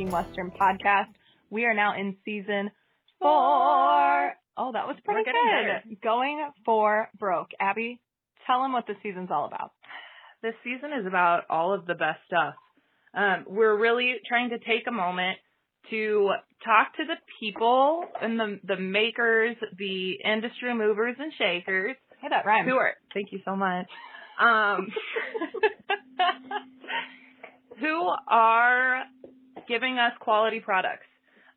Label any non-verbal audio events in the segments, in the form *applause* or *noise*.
Talking Western podcast. We are now in season four. Oh, that was pretty good. Going for broke. Abby, tell them what the season's all about. This season is about all of the best stuff. Um, we're really trying to take a moment to talk to the people and the the makers, the industry movers and shakers. Hey, that rhymes. Who are thank you so much. Um, *laughs* *laughs* who are giving us quality products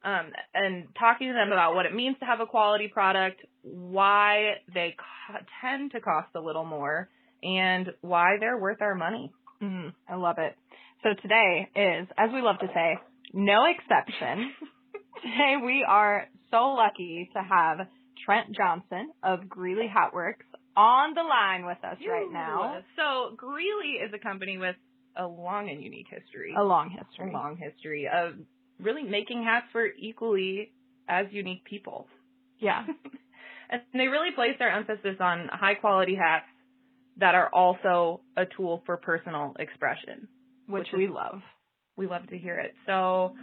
um, and talking to them about what it means to have a quality product, why they co- tend to cost a little more, and why they're worth our money. Mm, I love it. So today is, as we love to say, no exception. *laughs* today we are so lucky to have Trent Johnson of Greeley Hatworks on the line with us right now. So Greeley is a company with a long and unique history. A long history. A long history of really making hats for equally as unique people. Yeah. *laughs* and they really place their emphasis on high quality hats that are also a tool for personal expression, which, which we love. We love to hear it. So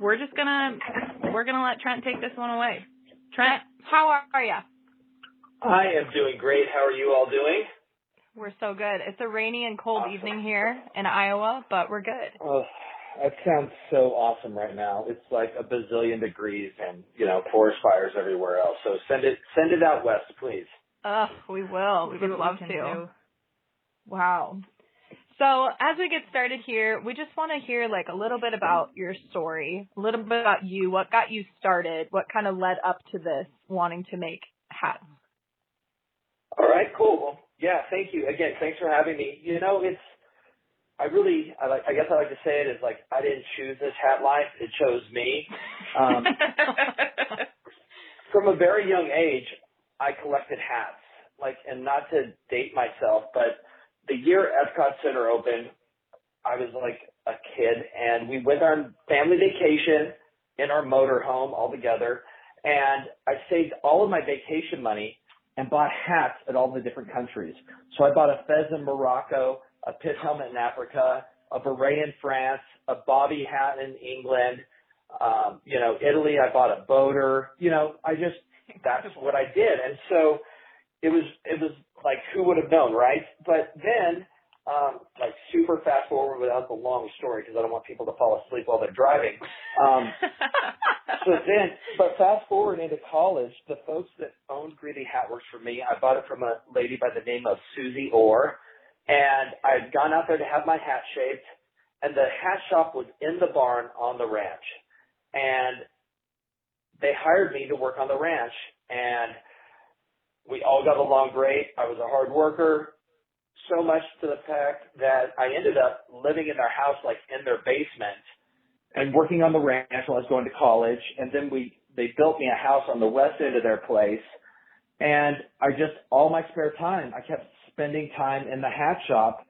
we're just gonna we're gonna let Trent take this one away. Trent, how are you? I am doing great. How are you all doing? We're so good. It's a rainy and cold awesome. evening here in Iowa, but we're good. Oh, that sounds so awesome right now. It's like a bazillion degrees and, you know, forest fires everywhere else. So send it send it out west, please. Oh, we will. We would love to. Do. Wow. So as we get started here, we just want to hear like a little bit about your story, a little bit about you, what got you started, what kind of led up to this wanting to make hats. All right, cool. Well, yeah, thank you again. Thanks for having me. You know, it's I really I like I guess I like to say it is like I didn't choose this hat life; it chose me. Um, *laughs* from a very young age, I collected hats. Like, and not to date myself, but the year Epcot Center opened, I was like a kid, and we went on family vacation in our motorhome all together, and I saved all of my vacation money and bought hats at all the different countries. So I bought a fez in Morocco, a pit helmet in Africa, a beret in France, a bobby hat in England. Um, you know, Italy, I bought a boater. You know, I just, that's what I did. And so it was, it was like, who would have known, right? But then, um, like super fast forward without the long story because I don't want people to fall asleep while they're driving. Um, *laughs* so then, but fast forward into college, the folks that owned Greeley Hatworks for me, I bought it from a lady by the name of Susie Orr, and I'd gone out there to have my hat shaped, and the hat shop was in the barn on the ranch, and they hired me to work on the ranch, and we all got along great. I was a hard worker, so much to the fact that I ended up living in their house, like in their basement, and working on the ranch while I was going to college. And then we they built me a house on the west end of their place, and I just all my spare time I kept spending time in the hat shop.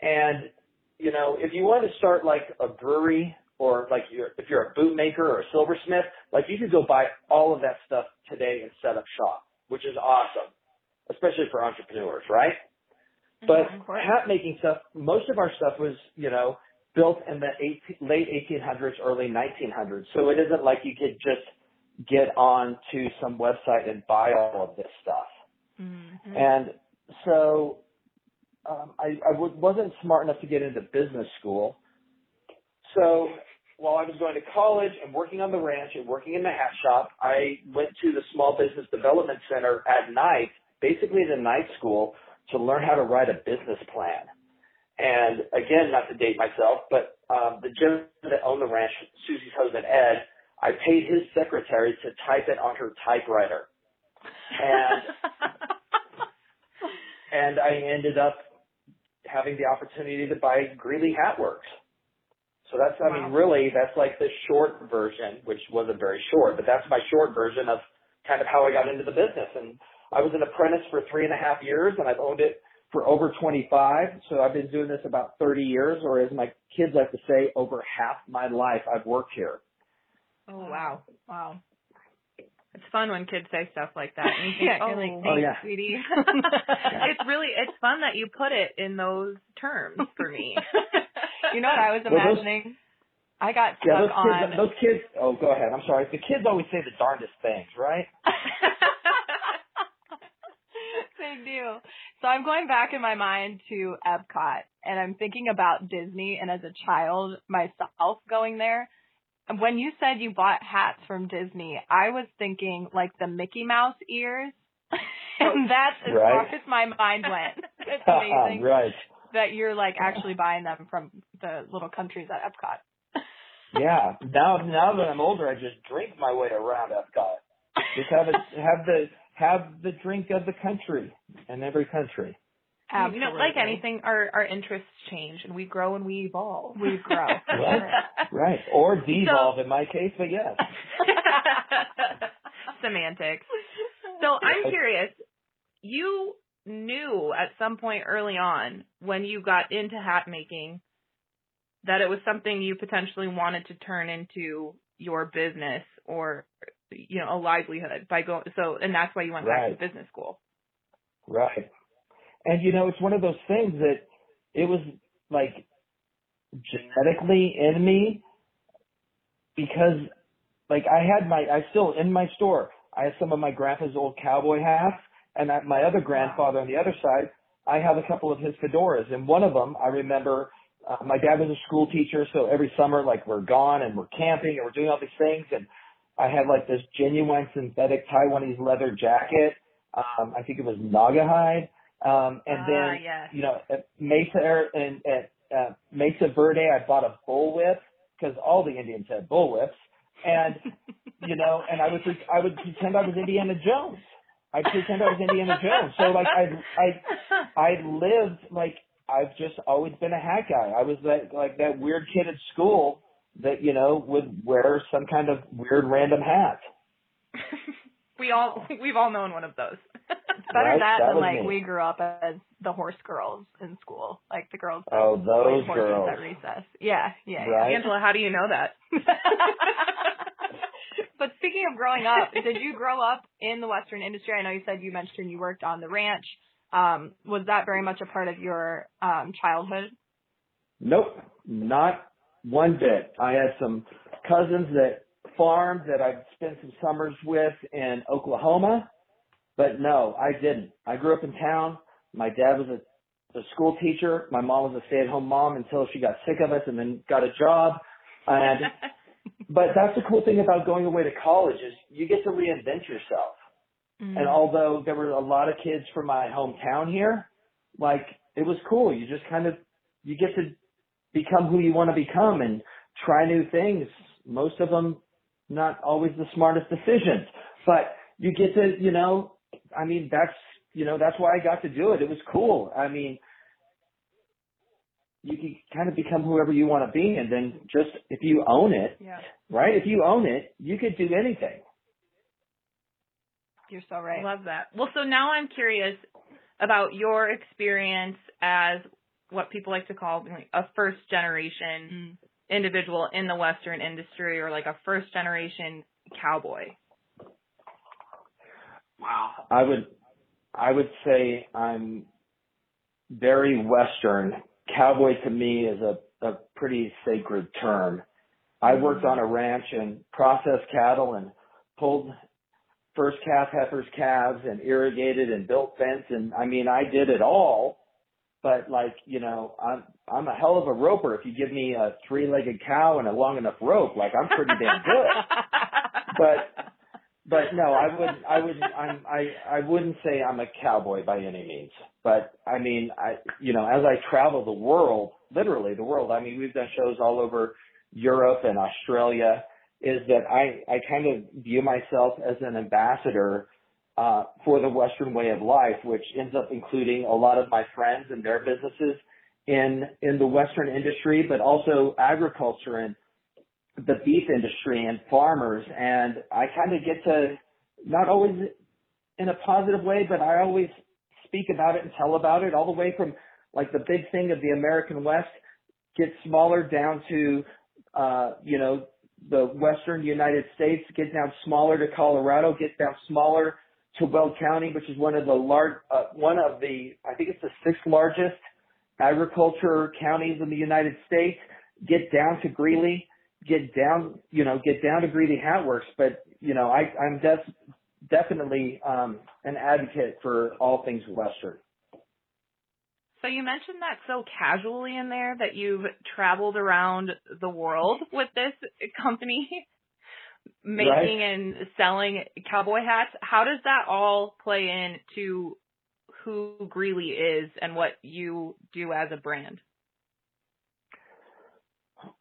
And you know, if you want to start like a brewery or like you're, if you're a bootmaker or a silversmith, like you could go buy all of that stuff today and set up shop, which is awesome, especially for entrepreneurs, right? But hat making stuff, most of our stuff was, you know, built in the 18, late 1800s, early 1900s. So it isn't like you could just get on to some website and buy all of this stuff. Mm-hmm. And so um, I, I w- wasn't smart enough to get into business school. So while I was going to college and working on the ranch and working in the hat shop, I went to the Small Business Development Center at night, basically the night school, to learn how to write a business plan. And again, not to date myself, but um, the gentleman that owned the ranch, Susie's husband Ed, I paid his secretary to type it on her typewriter, and *laughs* and I ended up having the opportunity to buy Greeley Hatworks. So that's, I mean, really, that's like the short version, which wasn't very short, but that's my short version of kind of how I got into the business. And I was an apprentice for three and a half years and I've owned it for over 25. So I've been doing this about 30 years, or as my kids like to say, over half my life I've worked here. Oh wow, wow. It's fun when kids say stuff like that. And you think, yeah, oh, like, oh yeah. sweetie. *laughs* *laughs* it's really, it's fun that you put it in those terms for me. *laughs* you know what I was imagining? I got stuck yeah, those on kids, those kids. Oh, go ahead. I'm sorry. The kids always say the darndest things, right? They do. So I'm going back in my mind to Epcot, and I'm thinking about Disney, and as a child myself going there. When you said you bought hats from Disney, I was thinking like the Mickey Mouse ears. *laughs* and that's as right. far as my mind went. *laughs* It's amazing. right. That you're like actually buying them from the little countries at Epcot *laughs* yeah. Now, now that I'm older, I just drink my way around Epcot. Just have it, have the, have the drink of the country in every country. Absolutely. You know, like anything, our our interests change and we grow and we evolve. We grow. *laughs* right. right. Or devolve so, in my case, but yes. *laughs* Semantics. So I'm curious. You knew at some point early on when you got into hat making that it was something you potentially wanted to turn into your business or you know a livelihood by going so and that's why you went right. back to business school right and you know it's one of those things that it was like genetically in me because like I had my I still in my store I have some of my grandpa's old cowboy hats and I, my other grandfather on the other side I have a couple of his fedoras and one of them I remember uh, my dad was a school teacher, so every summer, like we're gone and we're camping and we're doing all these things. And I had like this genuine synthetic Taiwanese leather jacket. Um, I think it was Naugahyde. Um, and ah, then, yes. you know, at Mesa and at uh, Mesa Verde, I bought a bullwhip because all the Indians had bullwhips. And, *laughs* you know, and I would, I would pretend I was Indiana Jones. I pretend I was Indiana Jones. So like I, I, I lived like I've just always been a hat guy. I was that like that weird kid at school that you know would wear some kind of weird random hat. *laughs* we all we've all known one of those. *laughs* better right? that, that than like me. we grew up as the horse girls in school, like the girls. Oh, those girls at recess. Yeah, yeah. Right? yeah. Angela, how do you know that? *laughs* but speaking of growing up, did you grow up in the Western industry? I know you said you mentioned you worked on the ranch. Um, was that very much a part of your um, childhood? Nope, not one bit. I had some cousins that farmed that I'd spent some summers with in Oklahoma, but no, I didn't. I grew up in town. My dad was a, a school teacher. My mom was a stay-at-home mom until she got sick of us and then got a job. And *laughs* but that's the cool thing about going away to college is you get to reinvent yourself. Mm-hmm. And although there were a lot of kids from my hometown here, like it was cool. You just kind of you get to become who you want to become and try new things. Most of them not always the smartest decisions, but you get to, you know, I mean, that's, you know, that's why I got to do it. It was cool. I mean, you can kind of become whoever you want to be and then just if you own it, yeah. right? If you own it, you could do anything. You're so right. Love that. Well, so now I'm curious about your experience as what people like to call like a first generation mm. individual in the Western industry or like a first generation cowboy. Wow. I would, I would say I'm very Western. Cowboy to me is a, a pretty sacred term. I worked on a ranch and processed cattle and pulled first calf heifers calves and irrigated and built fence and I mean I did it all. But like, you know, I'm I'm a hell of a roper. If you give me a three legged cow and a long enough rope, like I'm pretty damn good. but but no, I would I would I'm I I wouldn't say I'm a cowboy by any means. But I mean I you know, as I travel the world, literally the world, I mean we've done shows all over Europe and Australia is that I, I kind of view myself as an ambassador uh, for the Western way of life, which ends up including a lot of my friends and their businesses in in the Western industry, but also agriculture and the beef industry and farmers. And I kind of get to not always in a positive way, but I always speak about it and tell about it all the way from like the big thing of the American West gets smaller down to uh, you know, the western United States, gets down smaller to Colorado, gets down smaller to Weld County, which is one of the large, uh, one of the, I think it's the sixth largest agriculture counties in the United States, get down to Greeley, get down, you know, get down to Greeley Hat Works, but you know, I, I'm def- definitely um, an advocate for all things Western. So you mentioned that so casually in there that you've traveled around the world with this company, *laughs* making right. and selling cowboy hats. How does that all play into who Greeley is and what you do as a brand?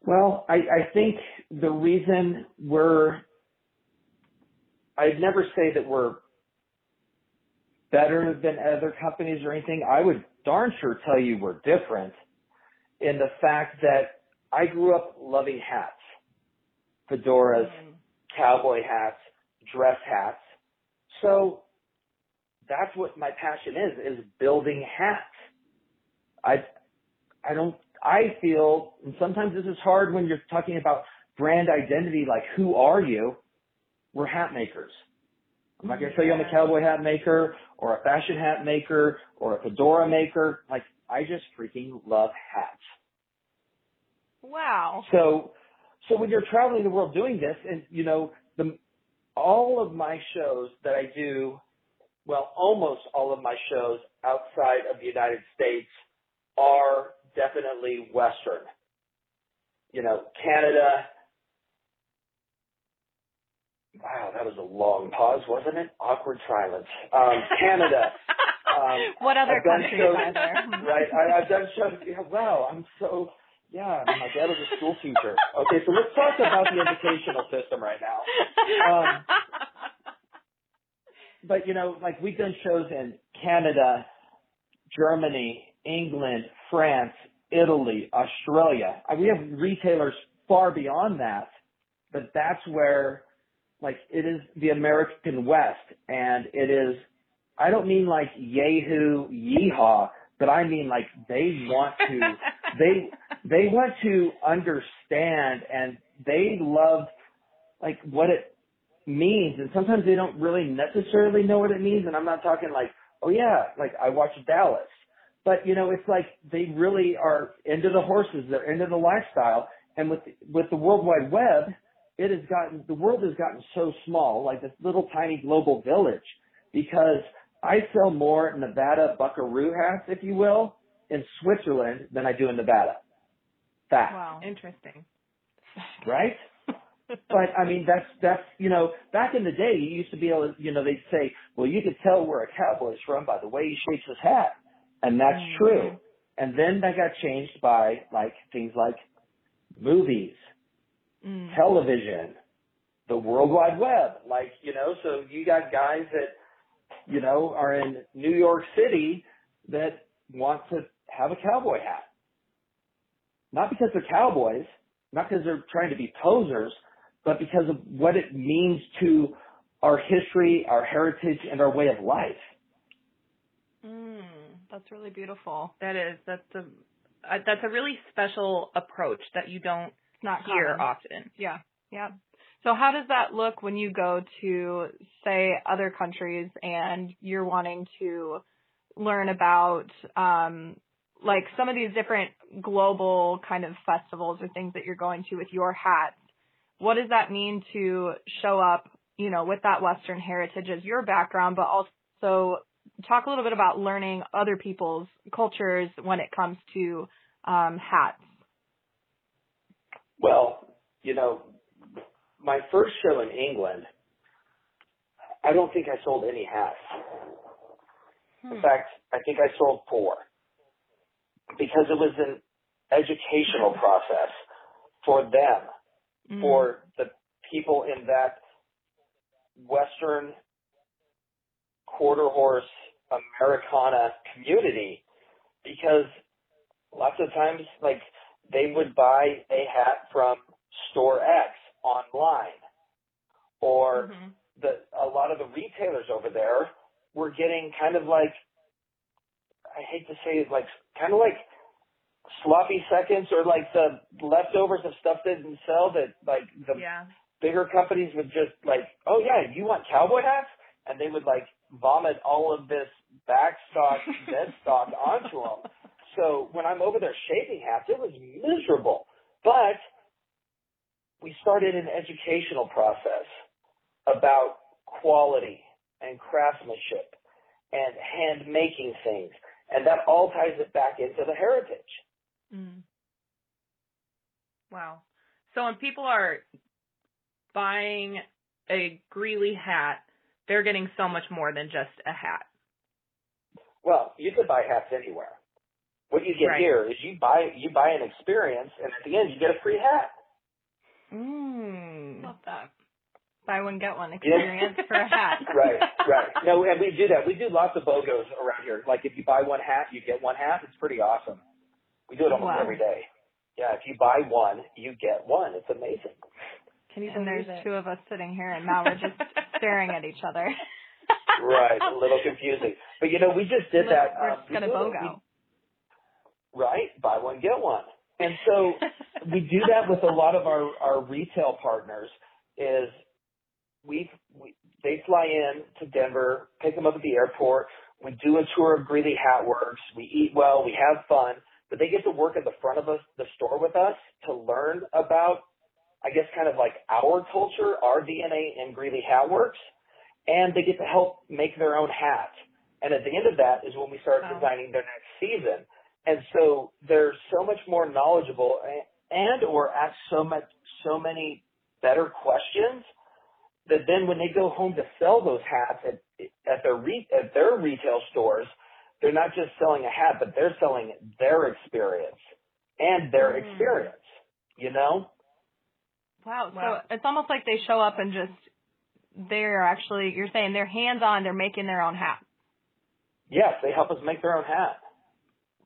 Well, I, I think the reason we're, I'd never say that we're better than other companies or anything. I would darn sure tell you we're different in the fact that I grew up loving hats, fedoras, mm. Cowboy hats, dress hats. So that's what my passion is, is building hats. I, I don't, I feel, and sometimes this is hard when you're talking about brand identity, like who are you? We're hat makers. I'm not going to tell you I'm a cowboy hat maker or a fashion hat maker or a fedora maker. Like, I just freaking love hats. Wow. So, so when you're traveling the world doing this and, you know, the, all of my shows that I do well, almost all of my shows outside of the United States are definitely Western. You know, Canada. Wow, that was a long pause, wasn't it? Awkward silence. Um, Canada. *laughs* Um, what other countries are there? *laughs* right, I, I've done shows. Yeah, wow, I'm so. Yeah, my dad was a school teacher. Okay, so let's talk about the educational system right now. Um, but you know, like we've done shows in Canada, Germany, England, France, Italy, Australia. We have retailers far beyond that, but that's where like it is the American West and it is I don't mean like yahoo yeehaw, but I mean like they want to *laughs* they *laughs* they want to understand and they love like what it means. And sometimes they don't really necessarily know what it means. And I'm not talking like, oh yeah, like I watch Dallas. But you know, it's like they really are into the horses, they're into the lifestyle. And with with the World Wide Web, it has gotten the world has gotten so small, like this little tiny global village because I sell more Nevada buckaroo hats, if you will, in Switzerland than I do in Nevada. Fact. Wow, interesting. Right? but I mean, that's that's you know, back in the day, you used to be able to, you know, they'd say, well, you could tell where a cowboy's from by the way he shakes his hat, and that's mm-hmm. true. And then that got changed by like things like movies, mm. television, the World Wide Web. Like you know, so you got guys that you know are in New York City that want to have a cowboy hat, not because they're cowboys, not because they're trying to be posers, but because of what it means to our history, our heritage, and our way of life. Mm, that's really beautiful. That is. That's a uh, that's a really special approach that you don't not hear common. often. Yeah. Yeah. So how does that look when you go to say other countries and you're wanting to learn about um like some of these different global kind of festivals or things that you're going to with your hats what does that mean to show up, you know, with that Western heritage as your background, but also talk a little bit about learning other people's cultures when it comes to um, hats. Well, you know, my first show in England, I don't think I sold any hats. Hmm. In fact, I think I sold four because it was an educational process for them mm. for the people in that Western quarter horse Americana community because lots of times like they would buy a hat from store X online or mm-hmm. the a lot of the retailers over there were getting kind of like I hate to say it like kind of like sloppy seconds or like the leftovers of stuff that didn't sell that like the yeah. bigger companies would just like, oh yeah, you want cowboy hats? And they would like vomit all of this back stock, *laughs* dead stock onto them. So when I'm over there shaping hats, it was miserable. But we started an educational process about quality and craftsmanship and hand making things. And that all ties it back into the heritage. Mm. Wow. So when people are buying a Greeley hat, they're getting so much more than just a hat. Well, you could buy hats anywhere. What you get right. here is you buy you buy an experience, and at the end you get a free hat. Mm. Love that. Buy one get one experience for a hat. *laughs* right, right. No, and we do that. We do lots of BOGOs around here. Like if you buy one hat, you get one hat. It's pretty awesome. We do it almost wow. every day. Yeah, if you buy one, you get one. It's amazing. Can you and there's it? two of us sitting here, and now we're just *laughs* staring at each other. *laughs* right, a little confusing. But you know, we just did that. We're um, just gonna BOGO. right, buy one get one. And so we do that with a lot of our our retail partners. Is we, we they fly in to Denver, pick them up at the airport. We do a tour of Greeley Hat Works. We eat well. We have fun. But they get to work at the front of us, the store with us to learn about, I guess, kind of like our culture, our DNA in Greeley Hat Works, and they get to help make their own hat. And at the end of that is when we start wow. designing their next season. And so they're so much more knowledgeable and, and or ask so much, so many better questions that then when they go home to sell those hats at, at their re, at their retail stores, they're not just selling a hat, but they're selling their experience and their mm. experience. You know? Wow. wow. So it's almost like they show up and just they're actually you're saying they're hands on. They're making their own hat. Yes, they help us make their own hat.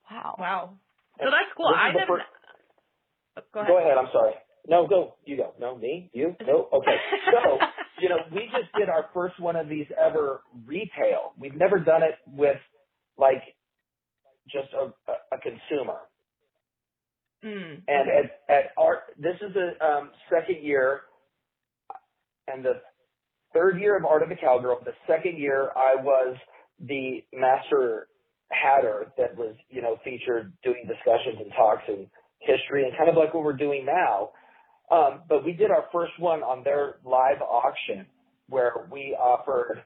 Wow. Wow. So that's cool. I never. First... Oh, go ahead. Go ahead. I'm sorry. No, go. You go. No, me? You? No? Okay. *laughs* So, you know, we just did our first one of these ever retail. We've never done it with like just a, a, consumer. Mm, and at, at our, this is the um, second year and the third year of Art of the Cowgirl. The second year I was the master hatter that was, you know, featured doing discussions and talks and history and kind of like what we're doing now. Um, but we did our first one on their live auction where we offered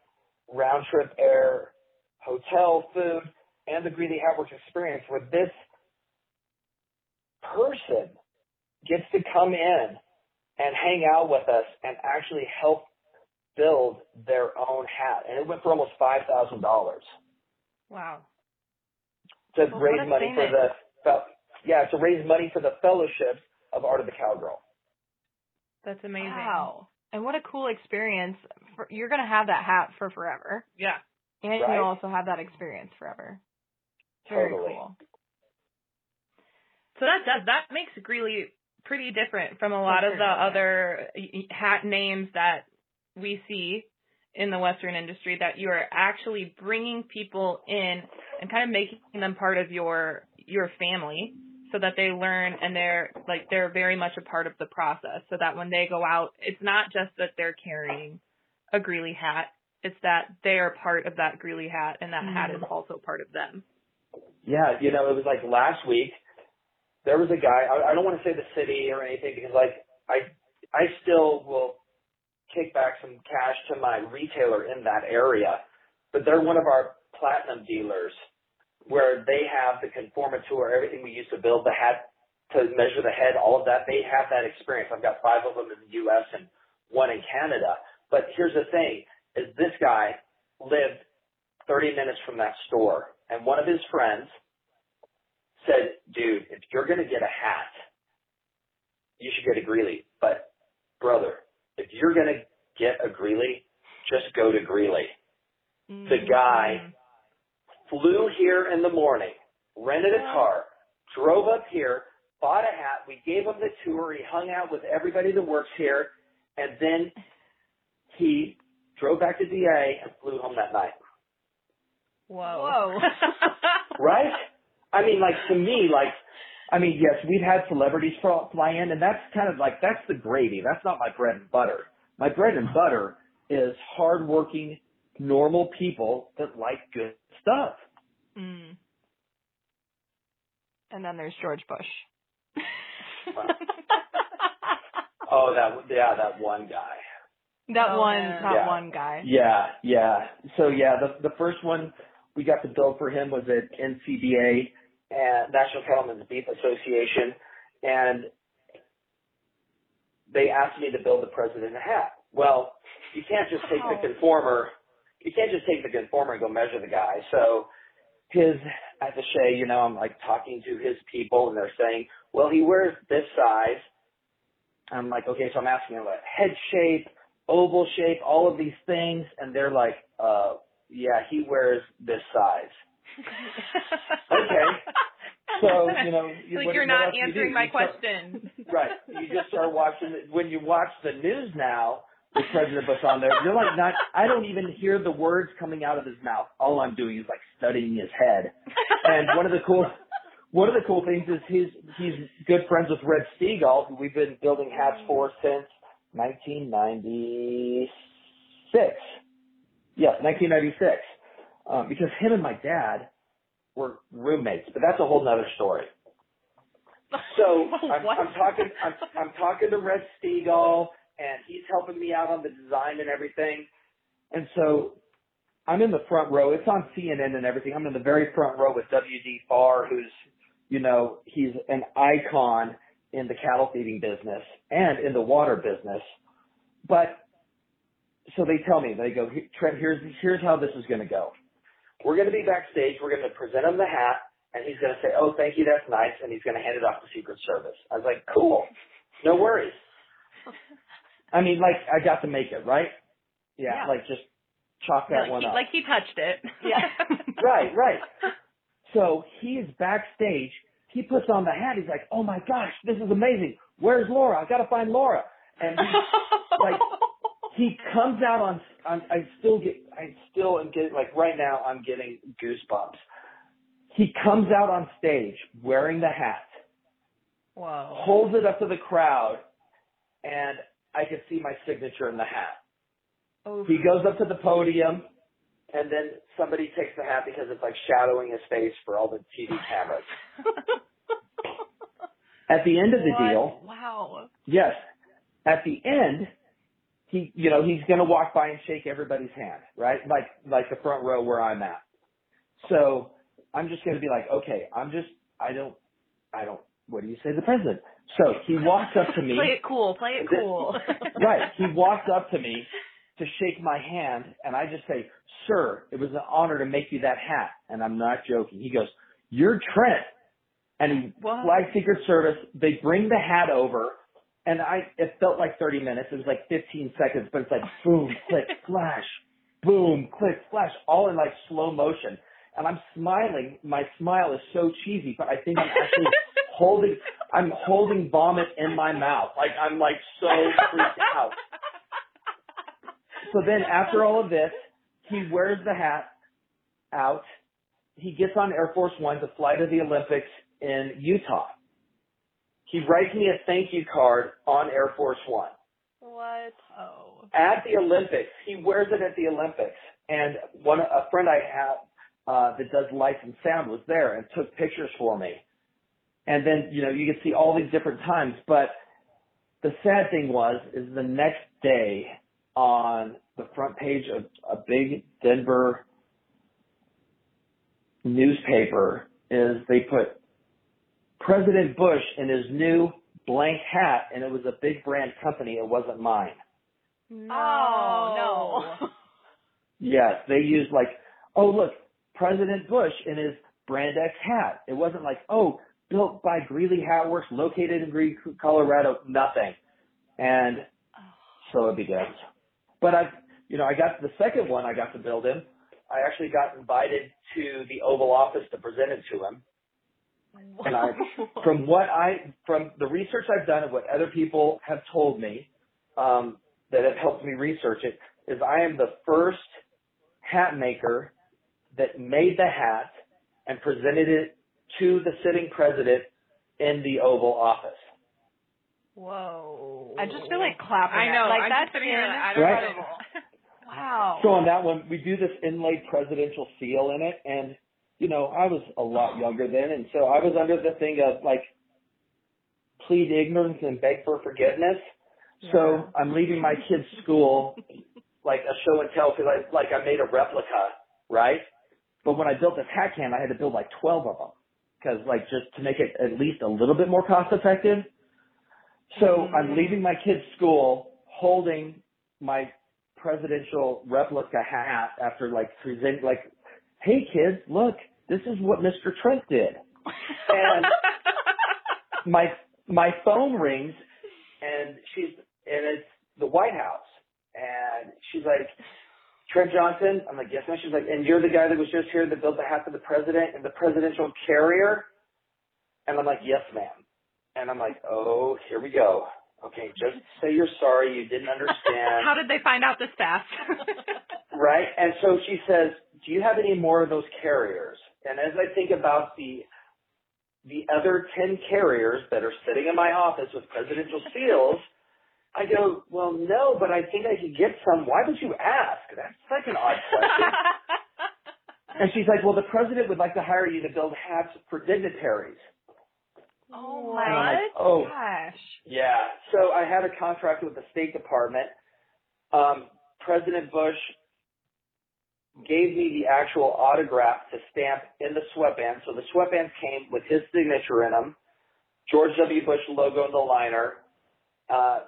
round trip air, hotel, food, and the Greeley Hatworks experience where this person gets to come in and hang out with us and actually help build their own hat. And it went for almost $5,000. Wow. To well, raise money for the, yeah, to raise money for the fellowships of Art of the Cowgirl. That's amazing. Wow. And what a cool experience. For, you're going to have that hat for forever. Yeah. And right? you'll also have that experience forever. Very totally. cool. So that does that makes Greeley pretty different from a lot of the other hat names that we see in the Western industry. That you are actually bringing people in and kind of making them part of your your family, so that they learn and they're like they're very much a part of the process. So that when they go out, it's not just that they're carrying a Greeley hat. It's that they are part of that Greeley hat, and that mm-hmm. hat is also part of them. Yeah, you know, it was like last week there was a guy. I, I don't want to say the city or anything because like I I still will kick back some cash to my retailer in that area, but they're one of our platinum dealers where they have the conformateur, everything we used to build the hat to measure the head, all of that. They have that experience. I've got five of them in the U.S. and one in Canada. But here's the thing: is this guy lived 30 minutes from that store, and one of his friends said, dude, if you're going to get a hat, you should get a Greeley. But brother, if you're going to get a Greeley, just go to Greeley. Mm-hmm. The guy flew here in the morning, rented a car, drove up here, bought a hat. We gave him the tour. He hung out with everybody that works here. And then he drove back to DA and flew home that night. Whoa. Whoa. *laughs* right? I mean, like to me, like, I mean, yes, we've had celebrities fly in, and that's kind of like that's the gravy. That's not my bread and butter. My bread and butter is hardworking, normal people that like good stuff. Mm. And then there's George Bush. *laughs* Oh, that yeah, that one guy. That Oh, one, man. that Yeah. one guy. Yeah, yeah. So yeah, the the first one we got to build for him was at NCBA and National Cattlemen's Beef Association, and they asked me to build the president a hat. Well, you can't just take the conformer. You can't just take the conformer and go measure the guy. So his at the Shea, you know, I'm like talking to his people, and they're saying, well, he wears this size. I'm like, okay, so I'm asking him like head shape, oval shape, all of these things, and they're like, uh, yeah, he wears this size. *laughs* Okay. So you know, you, like what- you're not do you answering my You start- question. *laughs* Right. You just start watching it. When you watch the news now with President Bush on there, you're like not, I don't even hear the words coming out of his mouth. All I'm doing is like studying his head. And one of the cool, one of the cool things is he's, he's good friends with Red Steagall, who we've been building hats for since 1996. Yes, 1996. Um, because him and my dad were roommates, but that's a whole nother story. So *laughs* I'm, I'm talking, I'm, I'm talking to Red Steagall, and he's helping me out on the design and everything. And so I'm in the front row. It's on CNN and everything. I'm in the very front row with W.D. Farr, who's, you know, he's an icon in the cattle feeding business and in the water business. But so they tell me, they go, Trent, here's here's how this is going to go. We're going to be backstage. We're going to present him the hat, and he's going to say, "Oh, thank you, that's nice," and he's going to hand it off to Secret Service. I was like, "Cool, no worries." *laughs* I mean, like I got to make it, right? Yeah, Yeah. like just chalk that like, one he, up. like he touched it. Yeah. *laughs* right, right. So he's backstage. He puts on the hat. He's like, "Oh my gosh, this is amazing. Where's Laura? I got to find Laura." And he, like *laughs* he comes out on, on I still get I still am getting like right now I'm getting goosebumps. He comes out on stage wearing the hat, Whoa. holds it up to the crowd, and I can see my signature in the hat. Oh. He goes up to the podium, and then somebody takes the hat because it's like shadowing his face for all the TV cameras. *laughs* At the end of the What? deal, Wow. Yes. At the end, he, you know, he's going to walk by and shake everybody's hand, right? Like, like the front row where I'm at. So I'm just going to be like, okay, I'm just, I don't, I don't, what do you say to the president? So he walks up to me. Play it cool. Play it cool. *laughs* right. He walks up to me to shake my hand and I just say, sir, it was an honor to make you that hat. And I'm not joking. He goes, you're Trent. And he What? flags Secret Service. They bring the hat over and I, it felt like 30 minutes. It was like 15 seconds, but it's like boom, click, *laughs* flash, boom, click, flash, all in like slow motion. And I'm smiling. My smile is so cheesy, but I think I'm actually *laughs* holding, I'm holding vomit in my mouth. Like I'm like so freaked out. So then after all of this, he wears the hat out. He gets on Air Force One to fly to the Olympics in Utah. He writes me a thank you card on Air Force One. what? Oh. At the Olympics, he wears it at the Olympics. And one, a friend I have, uh, that does lights and sound was there and took pictures for me. And then, you know, you could see all these different times, but the sad thing was, is the next day on the front page of a big Denver newspaper is they put President Bush in his new blank hat and it was a big brand company. It wasn't mine. No. Oh, no. *laughs* Yes, they used like, oh look, President Bush in his brand X hat. It wasn't like, oh, built by Greeley Works, located in Greeley, Colorado. Nothing. And so it begins. But I, you know, I got the second one I got to build him. I actually got invited to the Oval Office to present it to him. And I, from what I, from the research I've done and what other people have told me, um, that have helped me research it, is I am the first hat maker that made the hat and presented it to the sitting president in the Oval Office. Whoa. I just feel like clapping. I know. Like I'm that's just sitting here. I don't Right. know. *laughs* Wow. So on that one, we do this inlaid presidential seal in it, and you know, I was a lot younger then, and so I was under the thing of like plead ignorance and beg for forgiveness. Yeah. So I'm leaving my kid's school, like a show and tell, because I like I made a replica, right? But when I built this hat cam, I had to build like 12 of them, because like just to make it at least a little bit more cost effective. So mm-hmm. I'm leaving my kid's school, holding my presidential replica hat after like present like, hey kids, look, this is what Mr. Trent did. And *laughs* my my phone rings and she's and it's the White House and she's like Trent Johnson. I'm like, yes, ma'am. She's like, and you're the guy that was just here that built the hat for the president and the presidential carrier. And I'm like, yes, ma'am. And I'm like, oh, here we go. Okay, just say you're sorry, you didn't understand. *laughs* How did they find out this fast? *laughs* right? And so she says, do you have any more of those carriers? And as I think about the the other 10 carriers that are sitting in my office with presidential seals, I go, well, no, but I think I could get some. Why would you ask? That's such an odd question. and she's like, well, the president would like to hire you to build hats for dignitaries. Oh my like, oh, gosh. Yeah. So I had a contract with the State Department. Um, President Bush gave me the actual autograph to stamp in the sweatband. So the sweatbands came with his signature in them, George W. Bush logo in the liner. Uh,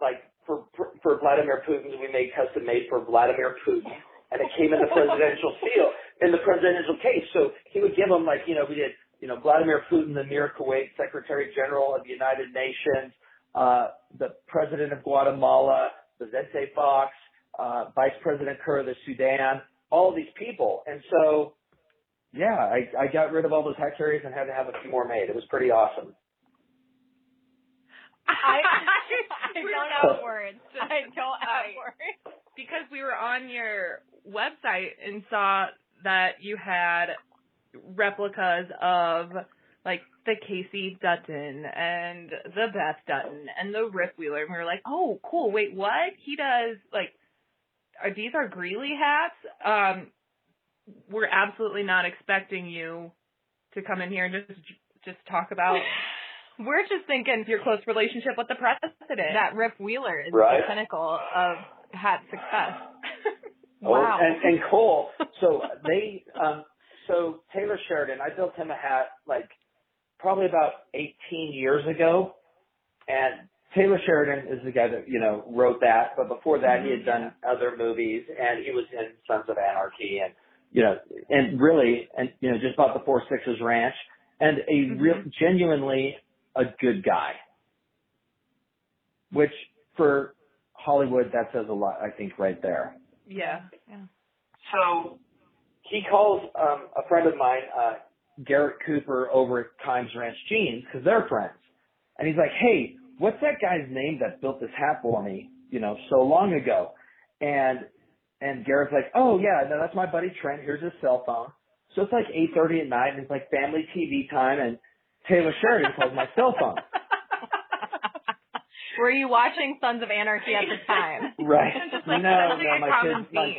like for for Vladimir Putin, we made custom made for Vladimir Putin, and it came in the presidential *laughs* seal in the presidential case. So he would give them like you know we did you know, Vladimir Putin, the Amir Kuwait Secretary General of the United Nations, uh, the President of Guatemala, the Vicente Fox, uh, Vice President Kiir of the Sudan, all of these people. And so, yeah, I, I got rid of all those hat and had to have a few more made. It was pretty awesome. *laughs* *laughs* *laughs* I, I don't have words. I don't have words. Because we were on your website and saw that you had replicas of like the Kayce Dutton and the Beth Dutton and the Rip Wheeler, and we were like, oh, cool. Wait, what? He does like, are these are Greeley hats? Um, we're absolutely not expecting you to come in here and just just talk about. We're just thinking your close relationship with the president. That Rip Wheeler is right. the pinnacle of hat success. *laughs* Oh, wow. and, and Cole, so they um so Taylor Sheridan, I built him a hat like probably about 18 years ago, and Taylor Sheridan is the guy that you know wrote that. But before that, he had done other movies, and he was in Sons of Anarchy, and you know, and really, and you know, just bought the Four Sixes Ranch, and a mm-hmm. real, genuinely a good guy. Which for Hollywood, that says a lot, I think, right there. Yeah. Yeah. So he calls um, a friend of mine, uh, Garrett Cooper, over at Kimes Ranch Jeans because they're friends, and he's like, "Hey, what's that guy's name that built this hat for me? You know, so long ago?" And and Garrett's like, "Oh yeah, no, that's my buddy Trent. Here's his cell phone." So it's like 8:30 at night, and it's like family TV time, and Taylor Sheridan calls my cell phone. *laughs* Were you watching Sons of Anarchy at the time? *laughs* Right. *laughs* Like, no, no, my kids. My,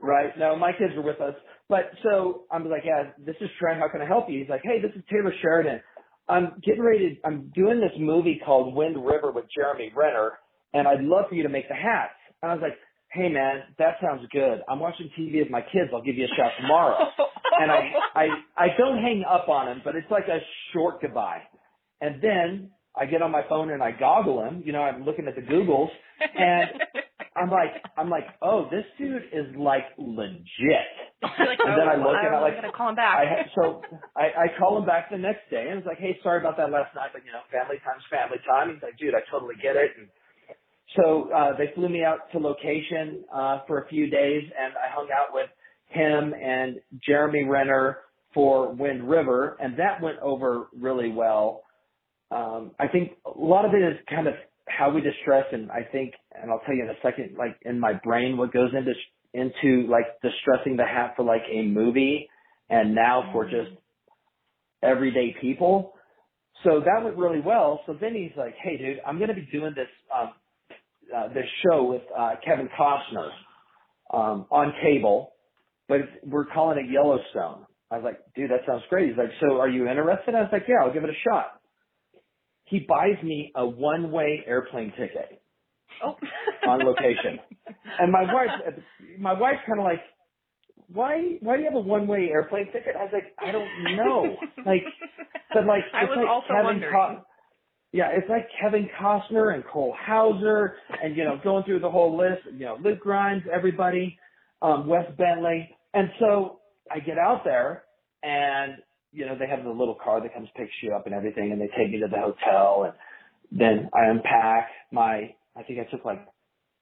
right. No, my kids were with us. But so I'm like, yeah, this is Trent. How can I help you? He's like, hey, this is Taylor Sheridan. I'm getting ready to, I'm doing this movie called Wind River with Jeremy Renner, and I'd love for you to make the hats. And I was like, hey man, that sounds good. I'm watching TV with my kids. I'll give you a shot tomorrow. And I, *laughs* I, I don't hang up on him, but it's like a short goodbye. And then I get on my phone and I goggle him. You know, I'm looking at the Googles, and I'm like, I'm like, oh, this dude is like legit. Like, and then I look and I like, I'm gonna call him back. I, so I, I call him back the next day and it's like, hey, sorry about that last night, but you know, family time's family time. He's like, dude, I totally get it. And so uh, they flew me out to location uh, for a few days, and I hung out with him and Jeremy Renner for Wind River, and that went over really well um, I think a lot of it is kind of how we distress, and I think, and I'll tell you in a second, like in my brain, what goes into into like distressing the hat for like a movie, and now for mm-hmm. just everyday people. So that went really well. So then he's like, "Hey, dude, I'm going to be doing this um, uh, this show with uh, Kevin Costner um, on cable, but we're calling it Yellowstone." I was like, "Dude, that sounds great." He's like, "So are you interested?" I was like, "Yeah, I'll give it a shot." he buys me a one-way airplane ticket oh. on location. And my wife, my wife's kind of like, why, why do you have a one-way airplane ticket? I was like, I don't know. like, but like, I was like also Kevin wondering. Co- yeah, it's like Kevin Costner and Cole Hauser and, you know, going through the whole list, you know, Luke Grimes, everybody, um, Wes Bentley. And so I get out there and, you know, they have the little car that comes picks you up and everything and they take me to the hotel and then I unpack my, I think I took like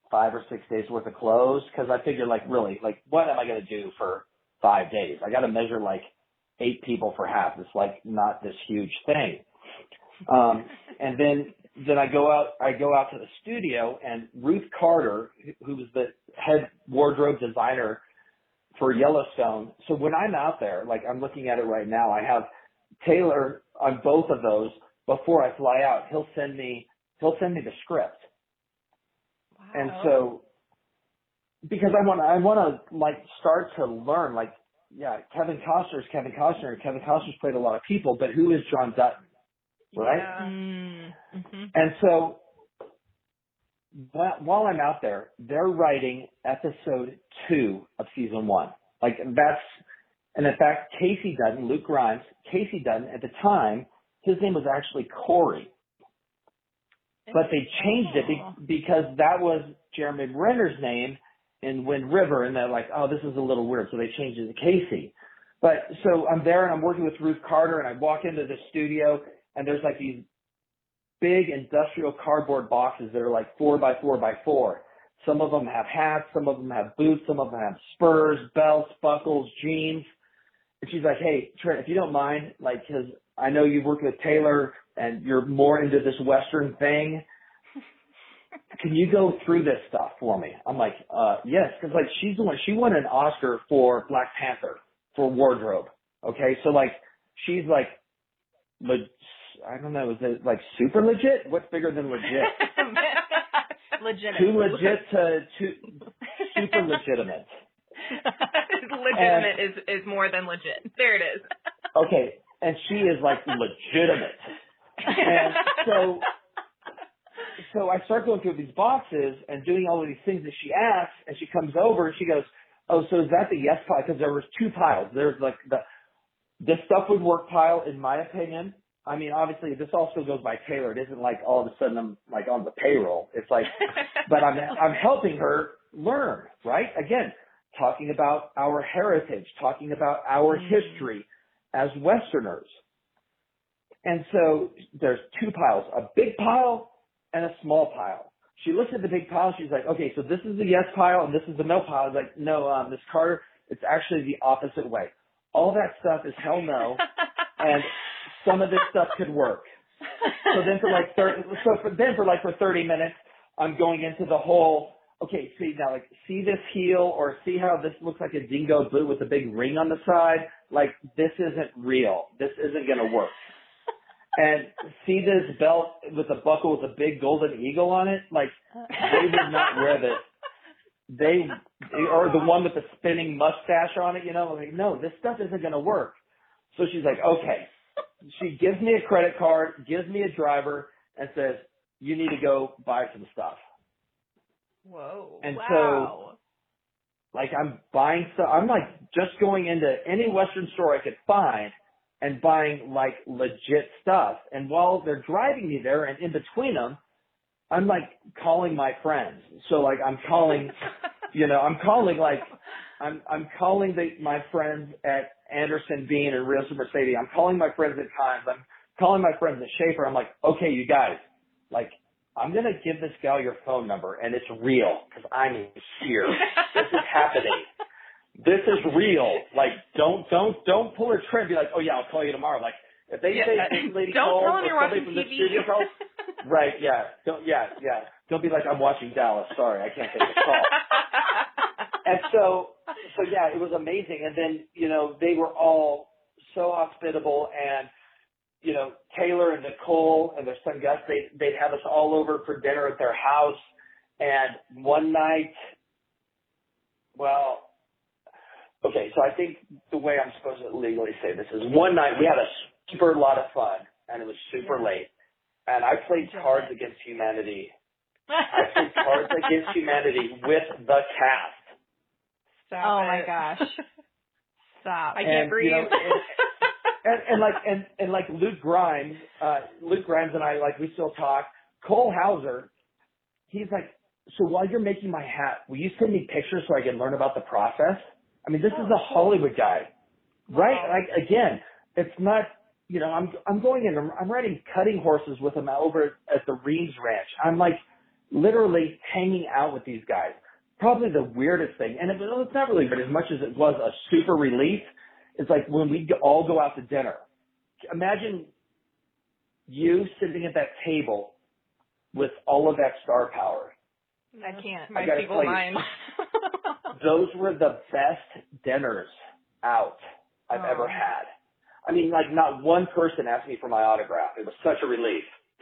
five or six days worth of clothes because I figured like really, like what am I going to do for five days? I got to measure like eight people for half. It's like not this huge thing. Um, and then then I go out I go out to the studio and Ruth Carter, who was the head wardrobe designer for Yellowstone. So when I'm out there, like I'm looking at it right now, I have Taylor on both of those before I fly out. He'll send me he'll send me the script. Wow. And so because I want I want to like start to learn like yeah, Kevin Costner's Kevin Costner. Kevin Costner's played a lot of people, but who is John Dutton? Right? Yeah. Mm-hmm. And so wh- while I'm out there, they're writing episode two of season one. Like that's, and in fact, Kayce Dutton, Luke Grimes, Kayce Dutton at the time, his name was actually Corey, but they changed it be- because that was Jeremy Renner's name in Wind River, and they're like, oh, this is a little weird, so they changed it to Kayce. But so I'm there and I'm working with Ruth Carter, and I walk into the studio, and there's like these big industrial cardboard boxes that are like four by four by four. Some of them have hats, some of them have boots, some of them have spurs, belts, buckles, jeans. And she's like, hey, Trent, if you don't mind, like, cause I know you've worked with Taylor and you're more into this Western thing. Can you go through this stuff for me? I'm like, uh, yes, cause like she's the one, she won an Oscar for Black Panther for wardrobe. Okay. So like, she's like, I don't know, is it like super legit? What's bigger than legit? *laughs* Legitimate. Too legit to too super legitimate. *laughs* legitimate is is more than legit. There it is. *laughs* Okay, and she is like legitimate. And so so I start going through these boxes and doing all of these things that she asks, and she comes over and she goes, "Oh, so is that the yes pile?" Because there was two piles. There's like the the stuff would work pile, in my opinion. I mean, obviously, this also goes by Taylor. It isn't like all of a sudden I'm like on the payroll. It's like, *laughs* but I'm I'm helping her learn, right? Again, talking about our heritage, talking about our Mm. history as Westerners. And so there's two piles, a big pile and a small pile. She looks at the big pile. She's like, okay, so this is the yes pile and this is the no pile. I was like, no, um, Miss Carter, it's actually the opposite way. All that stuff is hell no, *laughs* and some of this stuff could work. So then for like 30, so for, then for like for 30 minutes, I'm going into the whole, okay, see now like, see this heel or see how this looks like a dingo boot with a big ring on the side? Like this isn't real. This isn't gonna work. And see this belt with a buckle with a big golden eagle on it? Like they would not wear this. They, or the one with the spinning mustache on it, you know, like, no, this stuff isn't gonna work. So she's like, okay. She gives me a credit card, gives me a driver, and says, you need to go buy some stuff. Whoa. And wow. so, like, I'm buying stuff. I'm like just going into any Western store I could find and buying like legit stuff. And while they're driving me there and in between them, I'm like calling my friends. So like I'm calling, *laughs* you know, I'm calling like, I'm, I'm calling the, my friends at Anderson Bean and Rios of Mercedes. I'm calling my friends at Kimes. I'm calling my friends at Schaefer. I'm like, okay, you guys, like, I'm going to give this gal your phone number and it's real because I'm here. this is happening. This is real. Like, don't, don't, don't pull her trip. Be like, oh yeah, I'll call you tomorrow. Like, if they Yeah, say uh, this lady don't calls tell them you're watching from the TV. studio calls, right? Yeah. Don't. Yeah. Yeah. Don't be like I'm watching Dallas. Sorry, I can't take the call. *laughs* and so, so yeah, it was amazing. And then, you know, they were all so hospitable and, you know, Taylor and Nicole and their son Gus, they, they'd have us all over for dinner at their house. And one night, well, okay, so I think the way I'm supposed to legally say this is one night we had a super lot of fun and it was super Yeah. late. and I played Cards Against Humanity. *laughs* I played Cards Against Humanity with the cast. Stop oh it. my gosh. *laughs* Stop. I can't and, breathe. You know, and, and, and like and and like Luke Grimes, uh Luke Grimes and I like we still talk. Cole Hauser, he's like, so while you're making my hat, will you send me pictures so I can learn about the process? I mean, this oh, is a Hollywood guy, right? Wow. Like again, it's not you know, I'm I'm going in. I'm, I'm riding cutting horses with them over at the Reeves Ranch. I'm like literally hanging out with these guys. Probably the weirdest thing, and it, it's not really weird as much as it was a super relief. It's like when we all go out to dinner. Imagine you sitting at that table with all of that star power. I can't. My feeble mind. *laughs* *laughs* those were the best dinners out I've oh. ever had. I mean, like not one person asked me for my autograph. It was such a relief. *laughs*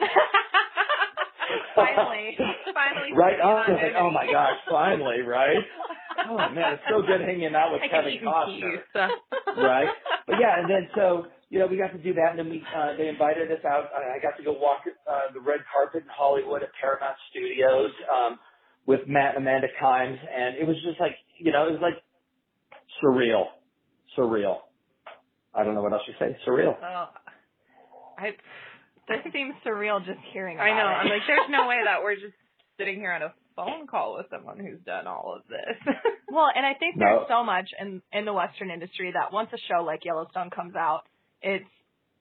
*laughs* finally, finally. Right on. Like, oh my gosh, finally, right? Oh man, it's so good hanging out with I Kevin Costner. So. *laughs* right? But yeah, and then so you know we got to do that, and then we uh, they invited us out. I got to go walk uh, the red carpet in Hollywood at Paramount Studios um, with Matt and Amanda Kimes, and it was just like you know it was like surreal, surreal. I don't know what else you say. Surreal. Oh, I. This seems surreal just hearing. I know. It. I'm like, there's no *laughs* way that we're just sitting here on a phone call with someone who's done all of this. *laughs* well, and I think there's no. so much in in the Western industry that once a show like Yellowstone comes out, it's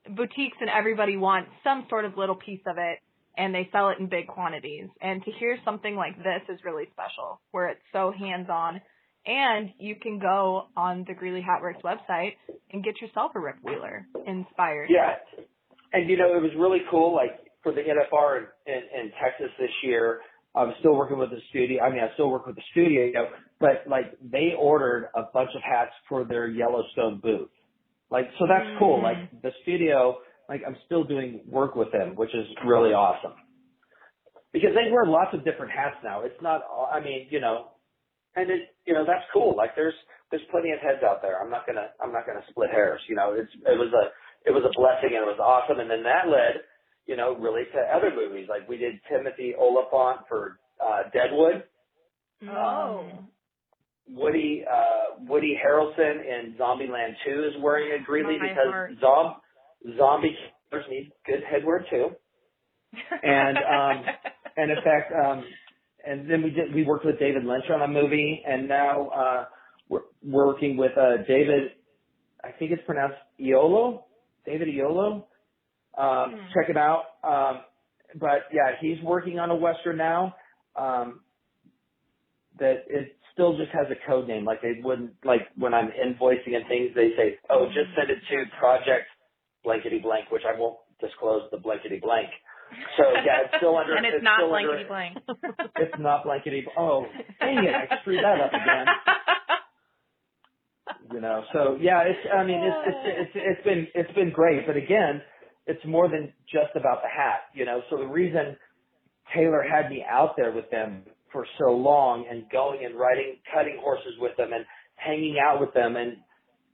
boutiques and everybody wants some sort of little piece of it and they sell it in big quantities. And to hear something like this is really special, where it's so hands on and you can go on the Greeley Hat Works website and get yourself a Rip Wheeler inspired. Yeah. And you know, it was really cool, like for the NFR in, in, in Texas this year, I'm still working with the studio. I mean, I still work with the studio, you know, but like they ordered a bunch of hats for their Yellowstone booth. Like, so that's mm. cool. Like the studio, like I'm still doing work with them, which is really awesome. Because they wear lots of different hats now. It's not, I mean, you know, and it you know that's cool. Like there's there's plenty of heads out there. I'm not gonna I'm not gonna split hairs. You know, it's it was a it was a blessing and it was awesome. And then that led you know really to other movies. Like we did Timothy Olyphant for uh, Deadwood. Oh. Um, Woody uh, Woody Harrelson in Zombieland 2 is wearing a Greeley My because zom- zombie killers need good headwear too. And um, *laughs* and in fact, um, and then we did we worked with David Lynch on a movie, and now uh, we're working with uh, David. I think it's pronounced Oyelowo, David Oyelowo. Um, mm. Check it out. Um, but yeah, he's working on a western now. Um, that it still just has a code name. Like they wouldn't like when I'm invoicing and things, they say, "Oh, just send it to project blankety blank," which I won't disclose the blankety blank. So yeah, it's still under. *laughs* and it's, it's not blankety under, blank. *laughs* it's not blankety. Oh, dang it! I screwed that up again. *laughs* You know, so yeah, it's. I mean, it's it's it's it's been it's been great, but again, it's more than just about the hat. You know, so the reason Taylor had me out there with them for so long and going and riding cutting horses with them and hanging out with them and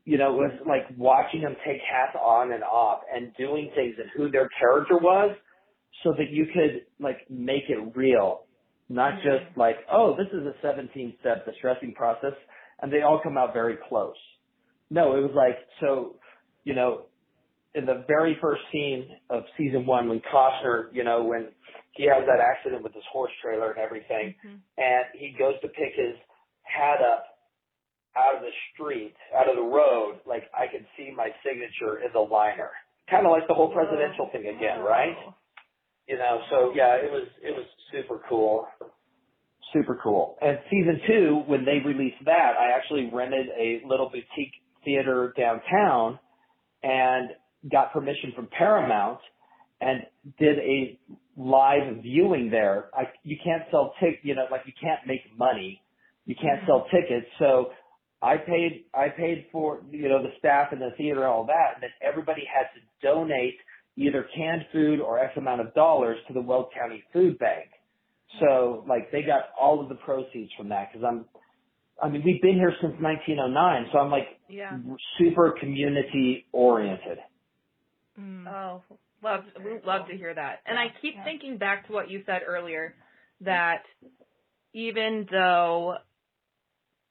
you know, was like watching them take hats on and off and doing things and who their character was so that you could like make it real, not mm-hmm. just like, oh, this is a 17 step distressing process and they all come out very close. No, it was like, so, you know, in the very first scene of season one when Costner, you know, when he has that accident with his horse trailer and everything, mm-hmm. and he goes to pick his hat up out of the street, out of the road, like I can see my signature in the liner. Kind of like the whole presidential thing again, right? you know, so yeah, it was it was super cool, super cool. And season two, when they released that, I actually rented a little boutique theater downtown, and got permission from Paramount, and did a live viewing there. I you can't sell tick, you know, like you can't make money, you can't mm-hmm. sell tickets, so. I paid I paid for you know the staff in the theater and all that, and then everybody had to donate either canned food or X amount of dollars to the Weld County Food Bank. So like they got all of the proceeds from that because I'm, I mean we've been here since 1909, so I'm like yeah. super community oriented. Mm. Oh Love, we love to hear that. And I keep yeah. thinking back to what you said earlier that even though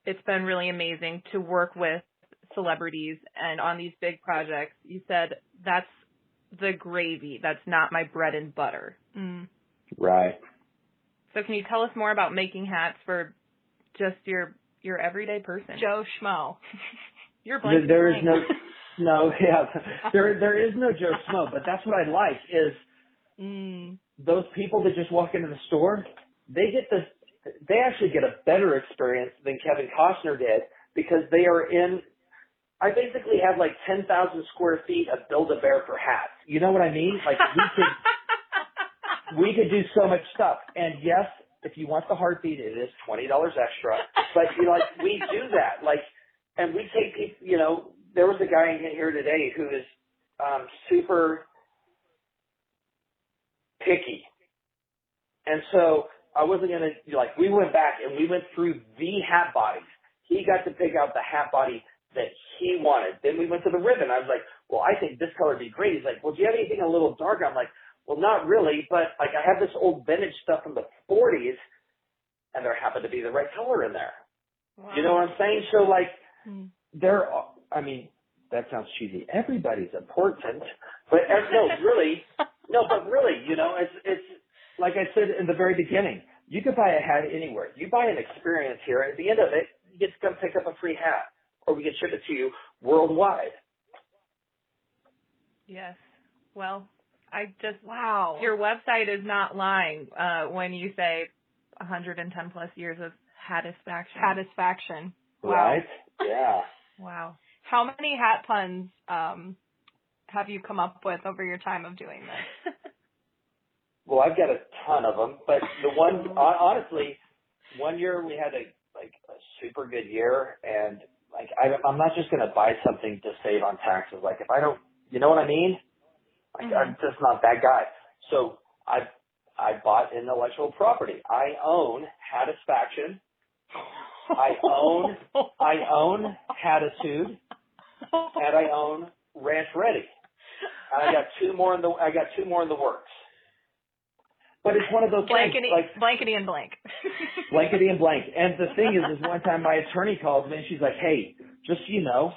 it's been really amazing to work with celebrities and on these big projects, you said that's the gravy. That's not my bread and butter. Mm. Right. So can you tell us more about making hats for just your your everyday person? Joe Schmo. *laughs* You're blank. There, there is no *laughs* no, yeah. There there is no Joe Schmo, but that's what I like is mm. those people that just walk into the store, they get the they actually get a better experience than Kevin Costner did because they are in I basically have like 10,000 square feet of Build-A-Bear for hats. You know what I mean? Like we could, *laughs* we could do so much stuff. And yes, if you want the heartbeat, it is $20 extra. But you know, like we do that. Like, and we take people, you know, there was a guy in here today who is, um, super picky. And so I wasn't to, like, we went back and we went through the hat bodies. He got to pick out the hat body that he wanted. Then we went to the ribbon. I was like, well, I think this color would be great. He's like, well, do you have anything a little darker? I'm like, well, not really, but like I have this old vintage stuff from the 40s, and there happened to be the right color in there. Wow. You know what I'm saying? So like, hmm. there. I mean, that sounds cheesy. Everybody's important, but uh, no, really, *laughs* no, but really, you know, it's it's like I said in the very beginning. You could buy a hat anywhere. You buy an experience here. At the end of it, you get to come pick up a free hat or we can ship it to you worldwide. Yes. Well, I just wow. Your website is not lying uh, when you say 110 plus years of satisfaction. Satisfaction. Wow. Right? Yeah. *laughs* wow. How many hat puns um, have you come up with over your time of doing this? *laughs* well, I've got a ton of them, but the one honestly, one year we had a like a super good year, and like I, I'm not just going to buy something to save on taxes. Like if I don't, you know what I mean? Like mm-hmm. I'm just not that guy. So I I bought intellectual property. I own Hattisfaction. I own *laughs* I own Hattitude, and I own Ranch Ready. And I got two more in the I got two more in the works. But it's one of those blankety, things, like blankety and blank. *laughs* blankety and blank. And the thing is, is one time my attorney calls me and she's like, "Hey, just so you know,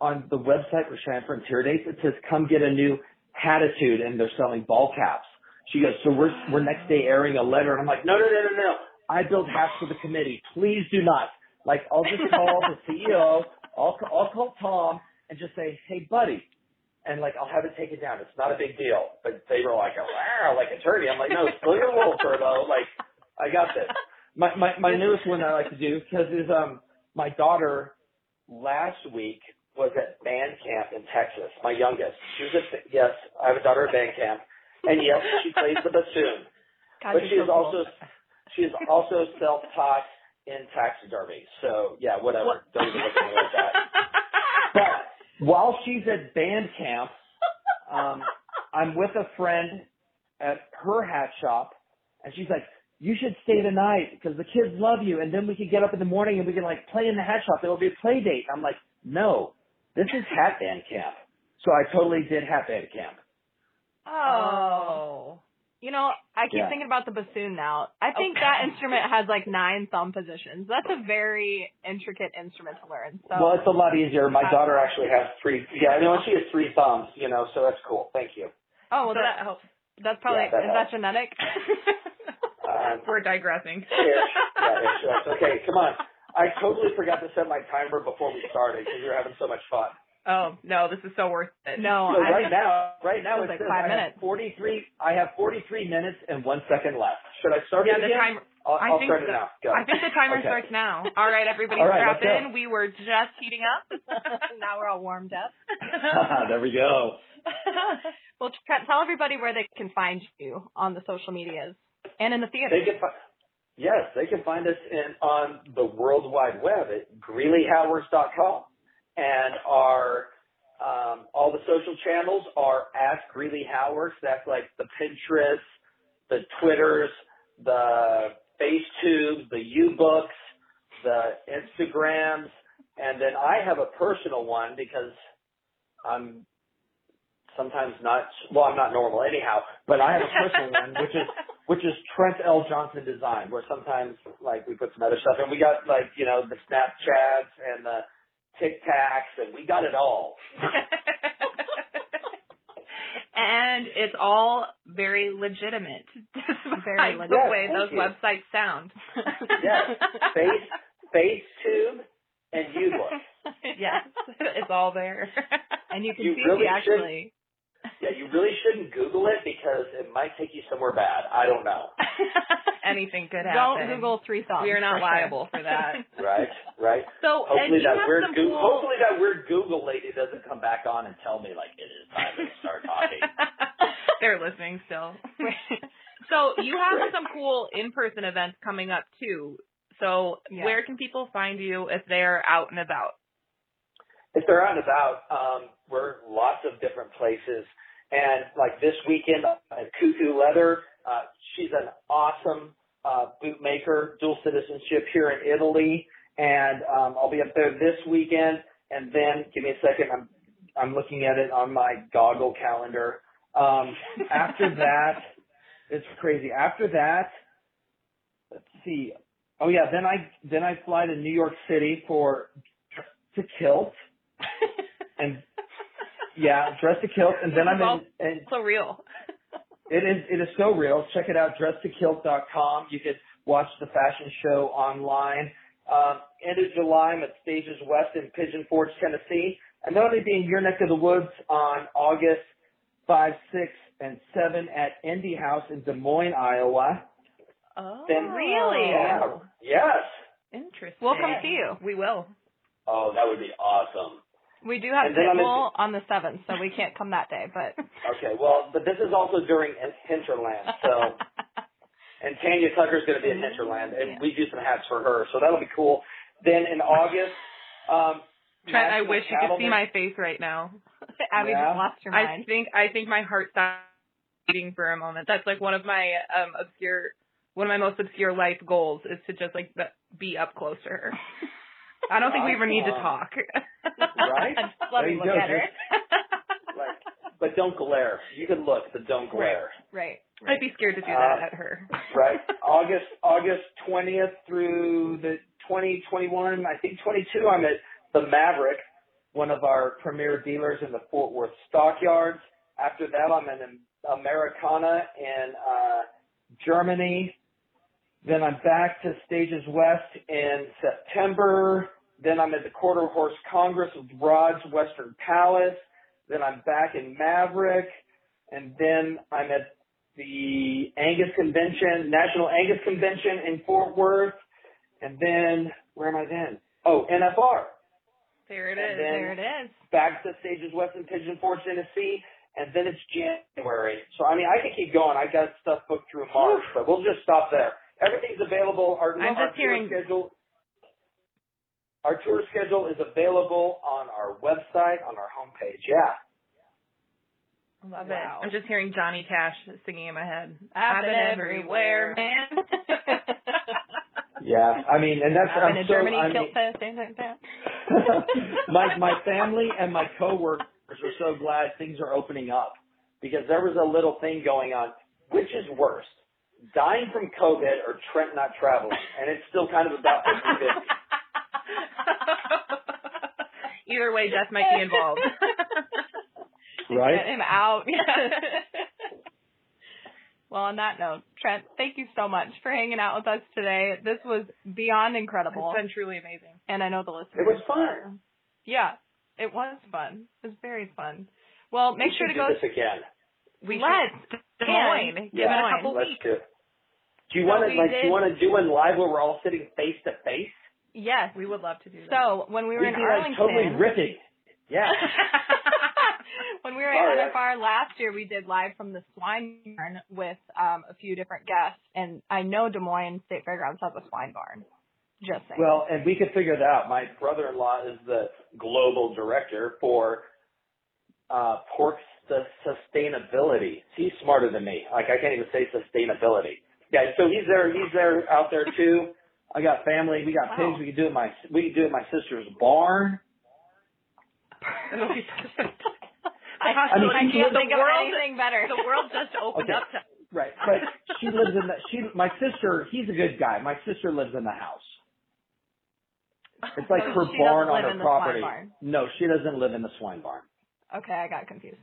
on the website for Cheyenne Frontier Days, it says come get a new Hattitude, and they're selling ball caps." She goes, "So we're we're next day airing a letter," and I'm like, "No, no, no, no, no. I build hats for the committee. Please do not. Like, I'll just call the CEO. I'll I'll call Tom and just say, "Hey, buddy, and like I'll have it taken down. It's not a big deal. But they were like, wow, like attorney. I'm like, no, spill your wool, Turbo. Like, I got this. My my my newest one I like to do because is um my daughter last week was at band camp in Texas. My youngest. She was at yes, I have a daughter at band camp, and yes, she plays the bassoon. God, but she is so also she is also self taught in taxidermy. So yeah, whatever. What? Don't even look at me like that. But while she's at band camp, um, I'm with a friend at her hat shop, and she's like, "You should stay the night because the kids love you, and then we can get up in the morning and we can like play in the hat shop. Will be a play date." I'm like, "No, this is hat band camp." So I totally did hat band camp. Oh. You know, I keep yeah. thinking about the bassoon now. I think okay. that instrument has like nine thumb positions. That's a very intricate instrument to learn. So Well, it's a lot easier. My daughter actually has three yeah, I know she has three thumbs, you know, so that's cool. Thank you. Oh, well so that, helps. That's probably yeah, that is helps. that genetic? um, We're digressing. Yeah, ish, okay, come on. I totally forgot to set my timer before we started because we were having so much fun. Oh no, this is so worth it. No, so right now, right now it's like five I minutes. Forty-three. I have forty-three minutes and one second left. Should I start yeah, it the again? Timer, I'll, I I'll think start so. it now. Go. I think the timer okay. starts now. All right, everybody, all right, strap in. We were just heating up. *laughs* now we're all warmed up. *laughs* there we go. *laughs* well, tell everybody where they can find you on the social medias and in the theater. They can fi- yes, they can find us in on the World Wide Web at greeleyhatworks.com and our um, all the social channels are at Greeley Hatworks. That's like the Pinterest, the Twitters, the FaceTube, the U-Books, the Instagrams, and then I have a personal one because I'm sometimes not. Well, I'm not normal anyhow, but I have a personal one, which is *laughs* which is Trent L. Johnson Design, where sometimes like we put some other stuff, and we got like you know the Snapchats and the Tic Tacs, and we got it all. *laughs* and it's all very legitimate, *laughs* very legitimate. the way those you. websites sound. yes, face FaceTube and you YouLook. yes, it's all there. And you can You see really the actually. Yeah, you really shouldn't Google it because it might take you somewhere bad. I don't know. *laughs* Anything could happen. Don't Google three thumbs. We are not for liable sure. for that. *laughs* Right, right. So, and Hopefully you that have weird some Google, cool... hopefully that weird Google lady doesn't come back on and tell me like it is time to start talking. *laughs* They're listening still. so you have Right. some cool in-person events coming up too. So Yeah. where can people find you if they're out and about? If they're out and about, um, we're lots of different places. And like this weekend at Cuckoo Leather, uh, she's an awesome uh, bootmaker, dual citizenship here in Italy, and um, I'll be up there this weekend. And then, give me a second, I'm I'm looking at it on my goggle calendar. Um, after *laughs* that, it's crazy. After that, let's see. Oh yeah, then I then I fly to New York City for to kilt and yeah, dress to kilt, and then I'm in. And So real. *laughs* it is it is so real. Check it out, dresstokilt.com. You can watch the fashion show online. Um, end of July, I'm at Stages West in Pigeon Forge, Tennessee, and then I'll be in your neck of the woods on August 5, 6, and 7 at Indie House in Des Moines, Iowa. Oh, Then really? Yeah. Yes. Interesting. We'll come see you. We will. Oh, that would be awesome. We do have And then Pitbull on the seventh, so we can't come that day. But *laughs* Okay, well, but this is also during Hinterland, so. *laughs* And Tanya Tucker's going to be in Hinterland, and Yeah. we do some hats for her, so that'll be cool. Then in August, um, Trent, I wish you could see my face right now. *laughs* Abby Yeah. just lost your I think I think my heart stopped beating for a moment. That's like one of my um obscure one of my most obscure life goals is to just like be- be up close to her. I don't think we ever need to talk. Right? *laughs* Just let There me you look go, at her. Like, but don't glare. You can look, but don't glare. right. I'd be scared to do Uh, that at her. Right? *laughs* August August 20th through the 2021, I think 22, I'm at the Maverick, one of our premier dealers in the Fort Worth stockyards. After that, I'm in Americana in uh, Germany. Then I'm back to Stages West in September. Then I'm at the Quarter Horse Congress with Rod's Western Palace. Then I'm back in Maverick. And then I'm at the Angus Convention, National Angus Convention in Fort Worth. And then, where am I then? Oh, NFR. There it is. There it is. Back to Stages West in Pigeon Forge, Tennessee. And then it's January. So, I mean, I can keep going. I got stuff booked through March, but we'll just stop there. Everything's available. Our, I'm our just tour hearing- schedule. Our tour schedule is available on our website, on our homepage. Yeah. Love Wow. it. I'm just hearing Johnny Cash singing in my head. I've been everywhere, man. Yeah. I mean, and that's, I've I'm been in so, Germany, I mean, kilt fest, things like that. *laughs* my my family and my coworkers are so glad things are opening up because there was a little thing going on. Which is worse, dying from COVID or Trent not traveling? And it's still kind of about 50 *laughs* Either way, death might be involved. *laughs* Right? Get him out. *laughs* well, on that note, Trent, thank you so much for hanging out with us today. This was beyond incredible, It's been truly amazing. and I know the listeners. It was fun. are- Yeah, it was fun. It was very fun. Well, make We sure to should go. do this again. We Let's. should. Des Moines. Give it Yeah, a couple let's weeks. Do. you want to we like? Do did- you want to do one live where we're all sitting face to face? Yes. We would love to do that. So when we were We'd in be like totally ripping. Yeah. *laughs* when we were All at right. NFR last year, we did live from the swine barn with um, a few different guests, and I know Des Moines State Fairgrounds has a swine barn. Just saying. Well, and we could figure that out. My brother-in-law is the global director for uh, pork sus- sustainability. He's smarter than me. Like I can't even say sustainability. Yeah, so he's there. He's there out there too. I got family. We got Wow. pigs. We could do it my we could do it my sister's barn. It'll be perfect. I, mean, I can't think of world, anything better. The world just *laughs* opened okay. up to Right, but she lives in the she. My sister, he's a good guy. My sister lives in the house. It's like so her barn on her property. No, she doesn't live in the swine barn. Okay, I got confused.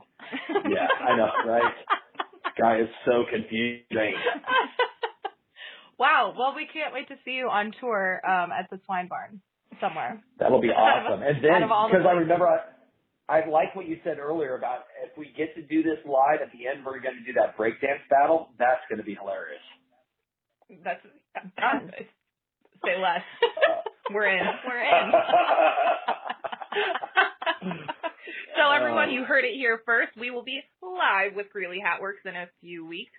yeah, I know, right? *laughs* Guy is so confusing. *laughs* wow. Well, we can't wait to see you on tour um, at the swine barn somewhere. That'll be *laughs* awesome. and then because I remember I, I like what you said earlier about if we get to do this live at the end, we're going to do that breakdance battle. That's going to be hilarious. That's done. Say less. *laughs* We're in. We're in. *laughs* so everyone, you heard it here first. We will be live with Greeley Hat Works in a few weeks.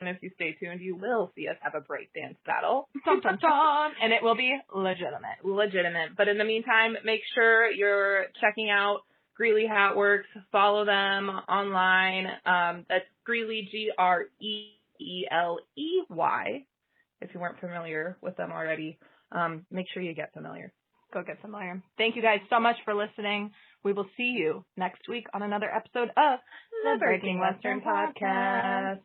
And if you stay tuned, you will see us have a breakdance battle. *laughs* Dun, dun, dun. and it will be legitimate. Legitimate. But in the meantime, make sure you're checking out Greeley Hat Works. Follow them online. Um, that's Greeley, G-R-E-E-L-E-Y. If you weren't familiar with them already, um, make sure you get familiar. Go get familiar. Thank you guys so much for listening. We will see you next week on another episode of the Breaking Western Podcast.